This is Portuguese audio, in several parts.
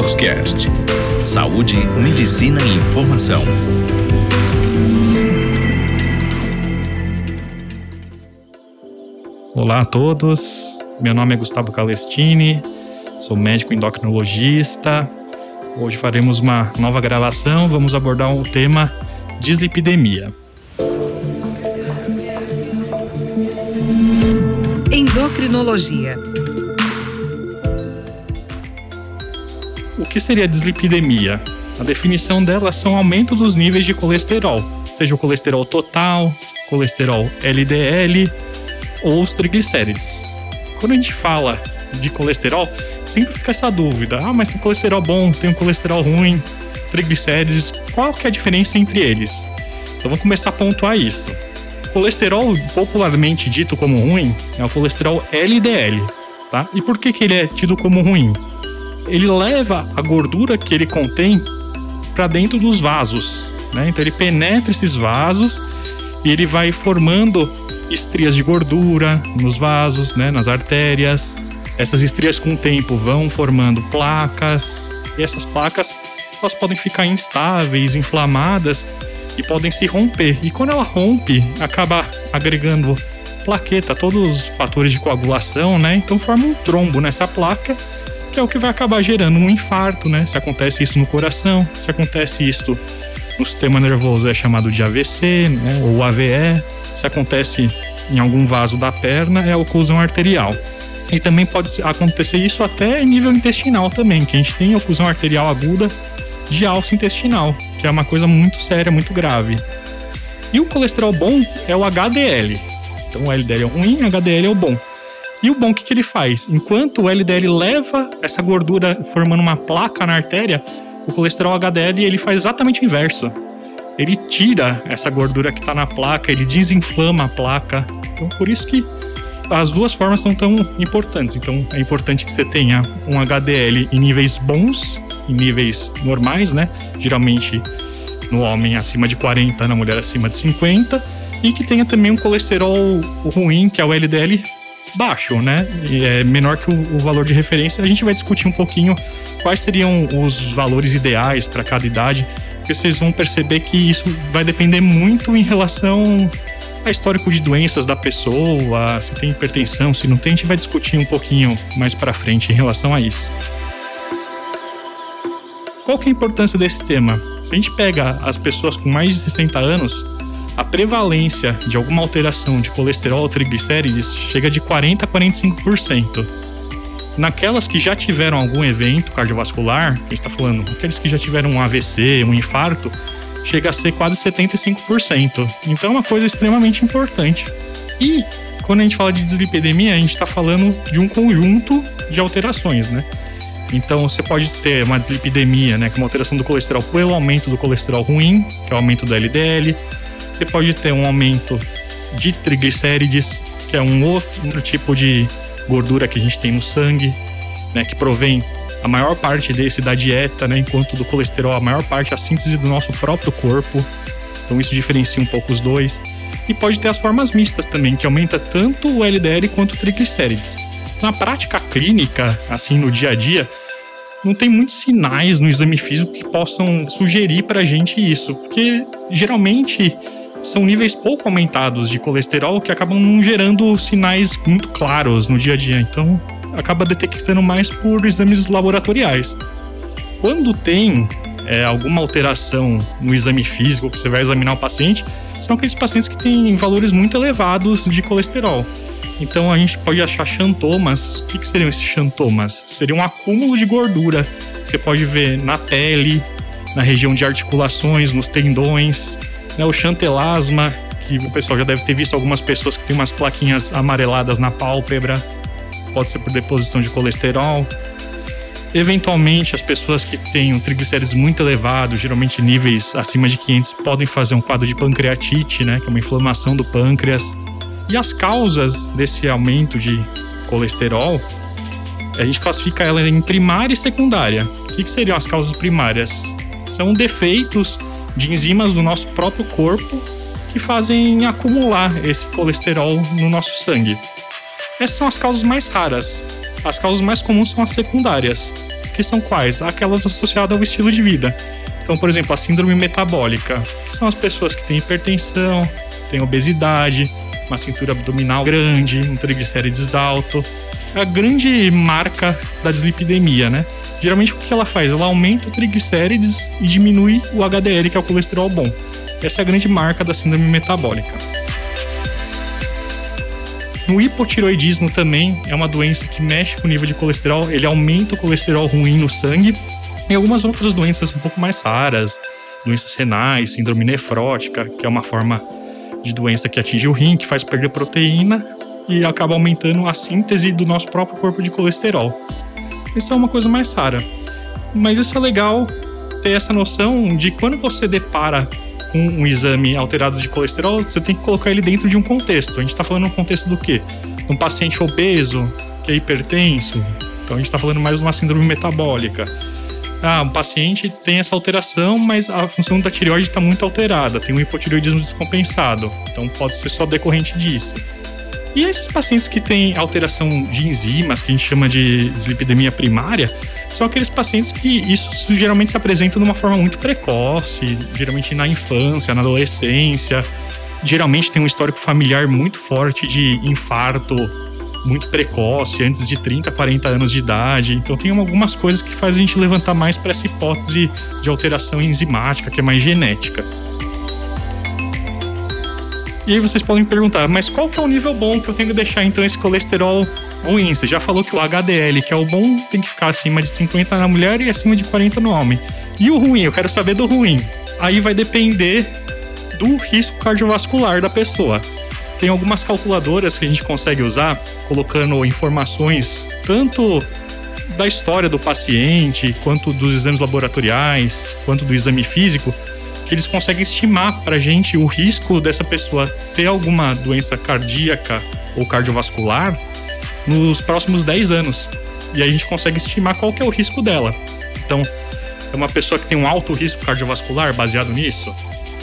DoctorCast. Saúde, medicina e informação. Olá a todos, meu nome é Gustavo Calestini, sou médico endocrinologista. Hoje faremos uma nova gravação, vamos abordar o tema dislipidemia. Endocrinologia. O que seria dislipidemia? A definição dela são aumento dos níveis de colesterol, seja o colesterol total, colesterol LDL ou os triglicérides. Quando a gente fala de colesterol, sempre fica essa dúvida: ah, mas tem colesterol bom, tem um colesterol ruim, triglicérides, qual que é a diferença entre eles? Então vamos começar a pontuar isso. Colesterol popularmente dito como ruim é o colesterol LDL, tá? E por que, que ele é tido como ruim? Ele leva a gordura que ele contém para dentro dos vasos, né? Então ele penetra esses vasos e ele vai formando estrias de gordura nos vasos, né, nas artérias. Essas estrias com o tempo vão formando placas e essas placas elas podem ficar instáveis, inflamadas e podem se romper. E quando ela rompe, acaba agregando plaqueta, todos os fatores de coagulação, né? Então forma um trombo nessa placa, que é o que vai acabar gerando um infarto, né? Se acontece isso no coração, se acontece isso no sistema nervoso é chamado de AVC, né? Ou AVE. Se acontece em algum vaso da perna é a oclusão arterial. E também pode acontecer isso até em nível intestinal também, que a gente tem oclusão arterial aguda de alça intestinal, que é uma coisa muito séria, muito grave. E o colesterol bom é o HDL. Então o LDL é ruim, o HDL é o bom. E o bom, o que, que ele faz? Enquanto o LDL leva essa gordura formando uma placa na artéria, o colesterol HDL ele faz exatamente o inverso. Ele tira essa gordura que está na placa, ele desinflama a placa. Então por isso que as duas formas são tão importantes. Então é importante que você tenha um HDL em níveis bons em níveis normais, né? Geralmente no homem acima de 40, na mulher acima de 50, e que tenha também um colesterol ruim, que é o LDL baixo, né? É menor que o, o valor de referência. A gente vai discutir um pouquinho quais seriam os valores ideais para cada idade, porque vocês vão perceber que isso vai depender muito em relação a histórico de doenças da pessoa, se tem hipertensão, se não tem, a gente vai discutir um pouquinho mais para frente em relação a isso. Qual que é a importância desse tema? Se a gente pega as pessoas com mais de 60 anos, a prevalência de alguma alteração de colesterol ou triglicérides chega de 40 a 45%. Naquelas que já tiveram algum evento cardiovascular, a gente está falando, aqueles que já tiveram um AVC, um infarto, chega a ser quase 75%. Então é uma coisa extremamente importante. E quando a gente fala de dislipidemia, a gente está falando de um conjunto de alterações, né? Então você pode ter uma dislipidemia, né, é uma alteração do colesterol pelo aumento do colesterol ruim, que é o aumento do LDL. Você pode ter um aumento de triglicérides, que é um outro tipo de gordura que a gente tem no sangue, né, que provém a maior parte desse da dieta, né, enquanto do colesterol a maior parte é a síntese do nosso próprio corpo. Então isso diferencia um pouco os dois. E pode ter as formas mistas também, que aumenta tanto o LDL quanto o triglicérides. Na prática clínica, assim no dia a dia, não tem muitos sinais no exame físico que possam sugerir para a gente isso, porque geralmente são níveis pouco aumentados de colesterol que acabam não gerando sinais muito claros no dia a dia. Então, acaba detectando mais por exames laboratoriais. Quando tem é, alguma alteração no exame físico que você vai examinar o paciente, são aqueles pacientes que têm valores muito elevados de colesterol. Então a gente pode achar xantomas. O que, que seriam esses xantomas? Seria um acúmulo de gordura. Você pode ver na pele, na região de articulações, nos tendões. Né? O xantelasma, que o pessoal já deve ter visto algumas pessoas que têm umas plaquinhas amareladas na pálpebra. Pode ser por deposição de colesterol. Eventualmente, as pessoas que têm um triglicérides muito elevado, geralmente níveis acima de 500, podem fazer um quadro de pancreatite, né, que é uma inflamação do pâncreas. E as causas desse aumento de colesterol, a gente classifica ela em primária e secundária. O que, que seriam as causas primárias? São defeitos de enzimas do nosso próprio corpo que fazem acumular esse colesterol no nosso sangue. Essas são as causas mais raras. As causas mais comuns são as secundárias. Que são quais? Aquelas associadas ao estilo de vida. Então, por exemplo, a síndrome metabólica, que são as pessoas que têm hipertensão, têm obesidade, uma cintura abdominal grande, um triglicérides alto. É a grande marca da dislipidemia, né? Geralmente o que ela faz? Ela aumenta o triglicérides e diminui o HDL, que é o colesterol bom. Essa é a grande marca da síndrome metabólica. No hipotiroidismo também é uma doença que mexe com o nível de colesterol, ele aumenta o colesterol ruim no sangue. E algumas outras doenças um pouco mais raras, doenças renais, síndrome nefrótica, que é uma forma de doença que atinge o rim, que faz perder proteína e acaba aumentando a síntese do nosso próprio corpo de colesterol. Isso é uma coisa mais rara. Mas isso é legal ter essa noção de quando você depara com um exame alterado de colesterol, você tem que colocar ele dentro de um contexto. A gente está falando um contexto do quê? Um paciente obeso, que é hipertenso. Então a gente está falando mais de uma síndrome metabólica. Ah, um paciente tem essa alteração, mas a função da tireoide está muito alterada, tem um hipotireoidismo descompensado. Então pode ser só decorrente disso. E esses pacientes que têm alteração de enzimas, que a gente chama de dislipidemia primária, são aqueles pacientes que isso geralmente se apresenta de uma forma muito precoce, geralmente na infância, na adolescência. Geralmente tem um histórico familiar muito forte de infarto muito precoce, antes de 30, 40 anos de idade. Então tem algumas coisas que faz a gente levantar mais para essa hipótese de alteração enzimática, que é mais genética. E aí vocês podem me perguntar, mas qual que é o nível bom que eu tenho que deixar então esse colesterol ruim? Você já falou que o HDL, que é o bom, tem que ficar acima de 50 na mulher e acima de 40 no homem. E o ruim? Eu quero saber do ruim. Aí vai depender do risco cardiovascular da pessoa. Tem algumas calculadoras que a gente consegue usar, colocando informações tanto da história do paciente, quanto dos exames laboratoriais, quanto do exame físico, que eles conseguem estimar para a gente o risco dessa pessoa ter alguma doença cardíaca ou cardiovascular nos próximos 10 anos. E a gente consegue estimar qual que é o risco dela. Então, é uma pessoa que tem um alto risco cardiovascular baseado nisso.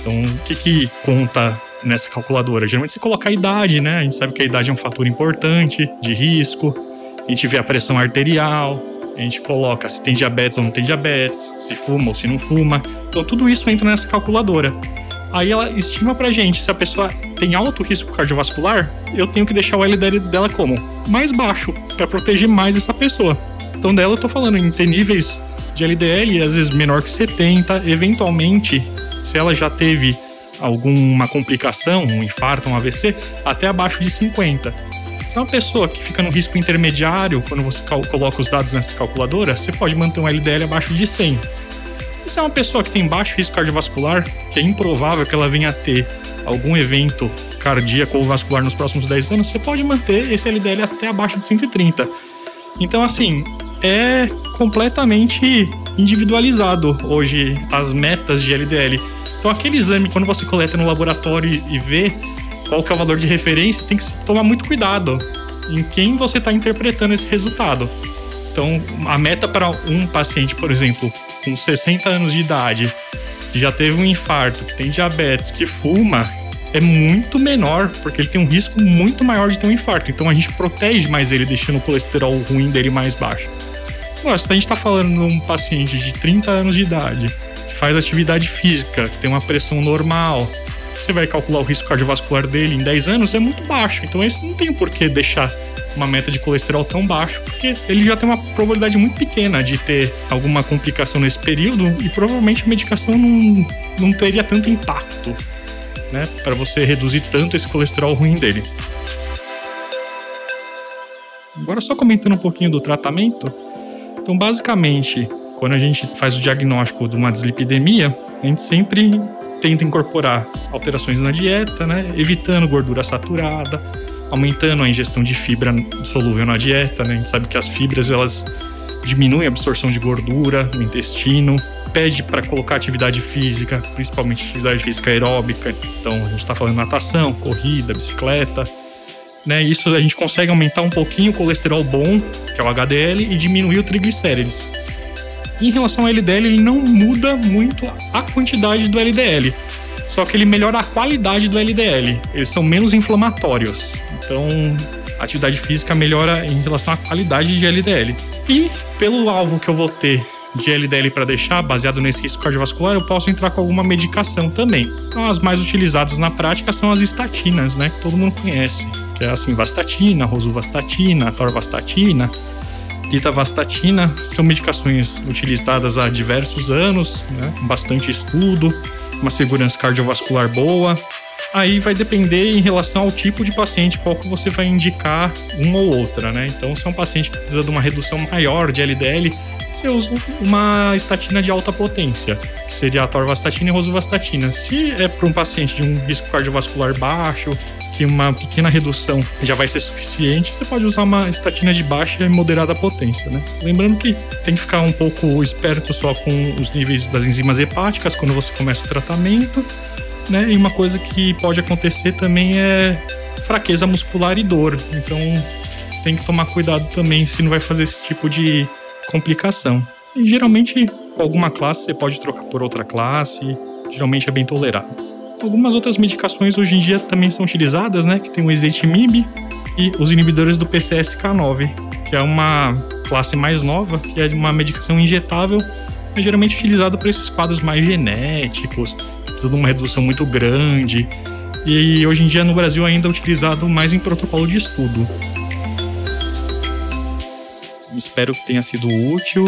Então, o que, que conta nessa calculadora? Geralmente você coloca a idade, né? A gente sabe que a idade é um fator importante de risco. A gente vê a pressão arterial, a gente coloca se tem diabetes ou não tem diabetes, se fuma ou se não fuma. Então tudo isso entra nessa calculadora. Aí ela estima pra gente se a pessoa tem alto risco cardiovascular, eu tenho que deixar o LDL dela como? Mais baixo, para proteger mais essa pessoa. Então dela eu tô falando em ter níveis de LDL às vezes menor que 70, eventualmente, se ela já teve alguma complicação, um infarto, um AVC, até abaixo de 50. É uma pessoa que fica no risco intermediário, quando você coloca os dados nessa calculadora, você pode manter um LDL abaixo de 100. E se é uma pessoa que tem baixo risco cardiovascular, que é improvável que ela venha a ter algum evento cardíaco ou vascular nos próximos 10 anos, você pode manter esse LDL até abaixo de 130. Então, assim, é completamente individualizado hoje as metas de LDL. Então, aquele exame, quando você coleta no laboratório e vê qual que é o valor de referência, tem que tomar muito cuidado em quem você está interpretando esse resultado. Então, a meta para um paciente, por exemplo, com 60 anos de idade, que já teve um infarto, que tem diabetes, que fuma, é muito menor, porque ele tem um risco muito maior de ter um infarto. Então a gente protege mais ele, deixando o colesterol ruim dele mais baixo. Agora, se a gente está falando de um paciente de 30 anos de idade, que faz atividade física, que tem uma pressão normal, você vai calcular o risco cardiovascular dele em 10 anos, é muito baixo. Então, esse não tem por que deixar uma meta de colesterol tão baixa, porque ele já tem uma probabilidade muito pequena de ter alguma complicação nesse período e provavelmente a medicação não, não teria tanto impacto, né, para você reduzir tanto esse colesterol ruim dele. Agora, só comentando um pouquinho do tratamento. Então, basicamente, quando a gente faz o diagnóstico de uma dislipidemia, a gente sempre tenta incorporar alterações na dieta, né? Evitando gordura saturada, aumentando a ingestão de fibra solúvel na dieta, né? A gente sabe que as fibras elas diminuem a absorção de gordura no intestino, pede para colocar atividade física, principalmente atividade física aeróbica. Então a gente está falando natação, corrida, bicicleta. Né, isso a gente consegue aumentar um pouquinho o colesterol bom, que é o HDL, e diminuir o triglicérides. Em relação ao LDL, ele não muda muito a quantidade do LDL, só que ele melhora a qualidade do LDL. Eles são menos inflamatórios. Então, a atividade física melhora em relação à qualidade de LDL. E pelo alvo que eu vou ter de LDL para deixar, baseado nesse risco cardiovascular, eu posso entrar com alguma medicação também. Então, as mais utilizadas na prática são as estatinas, né? Que todo mundo conhece. Que é assim, vastatina, rosuvastatina, atorvastatina, pitavastatina. São medicações utilizadas há diversos anos, né? Bastante estudo, uma segurança cardiovascular boa. Aí vai depender em relação ao tipo de paciente, qual que você vai indicar uma ou outra, né? Então, se é um paciente que precisa de uma redução maior de LDL, você usa uma estatina de alta potência, que seria a torvastatina e rosuvastatina. Se é para um paciente de um risco cardiovascular baixo, que uma pequena redução já vai ser suficiente, você pode usar uma estatina de baixa e moderada potência, né? Lembrando que tem que ficar um pouco esperto só com os níveis das enzimas hepáticas quando você começa o tratamento, né? E uma coisa que pode acontecer também é fraqueza muscular e dor. Então tem que tomar cuidado também se não vai fazer esse tipo de complicação. E geralmente, alguma classe, você pode trocar por outra classe, geralmente é bem tolerado. Algumas outras medicações hoje em dia também são utilizadas, né? Que tem o ezetimibe e os inibidores do PCSK9, que é uma classe mais nova, que é uma medicação injetável, é geralmente utilizada para esses quadros mais genéticos, que uma redução muito grande. E hoje em dia no Brasil ainda é utilizado mais em protocolo de estudo. Espero que tenha sido útil.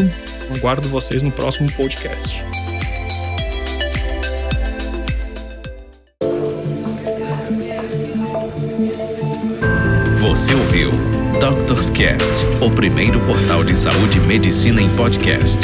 Aguardo vocês no próximo podcast. Você ouviu Doctors Cast, o primeiro portal de saúde e medicina em podcast.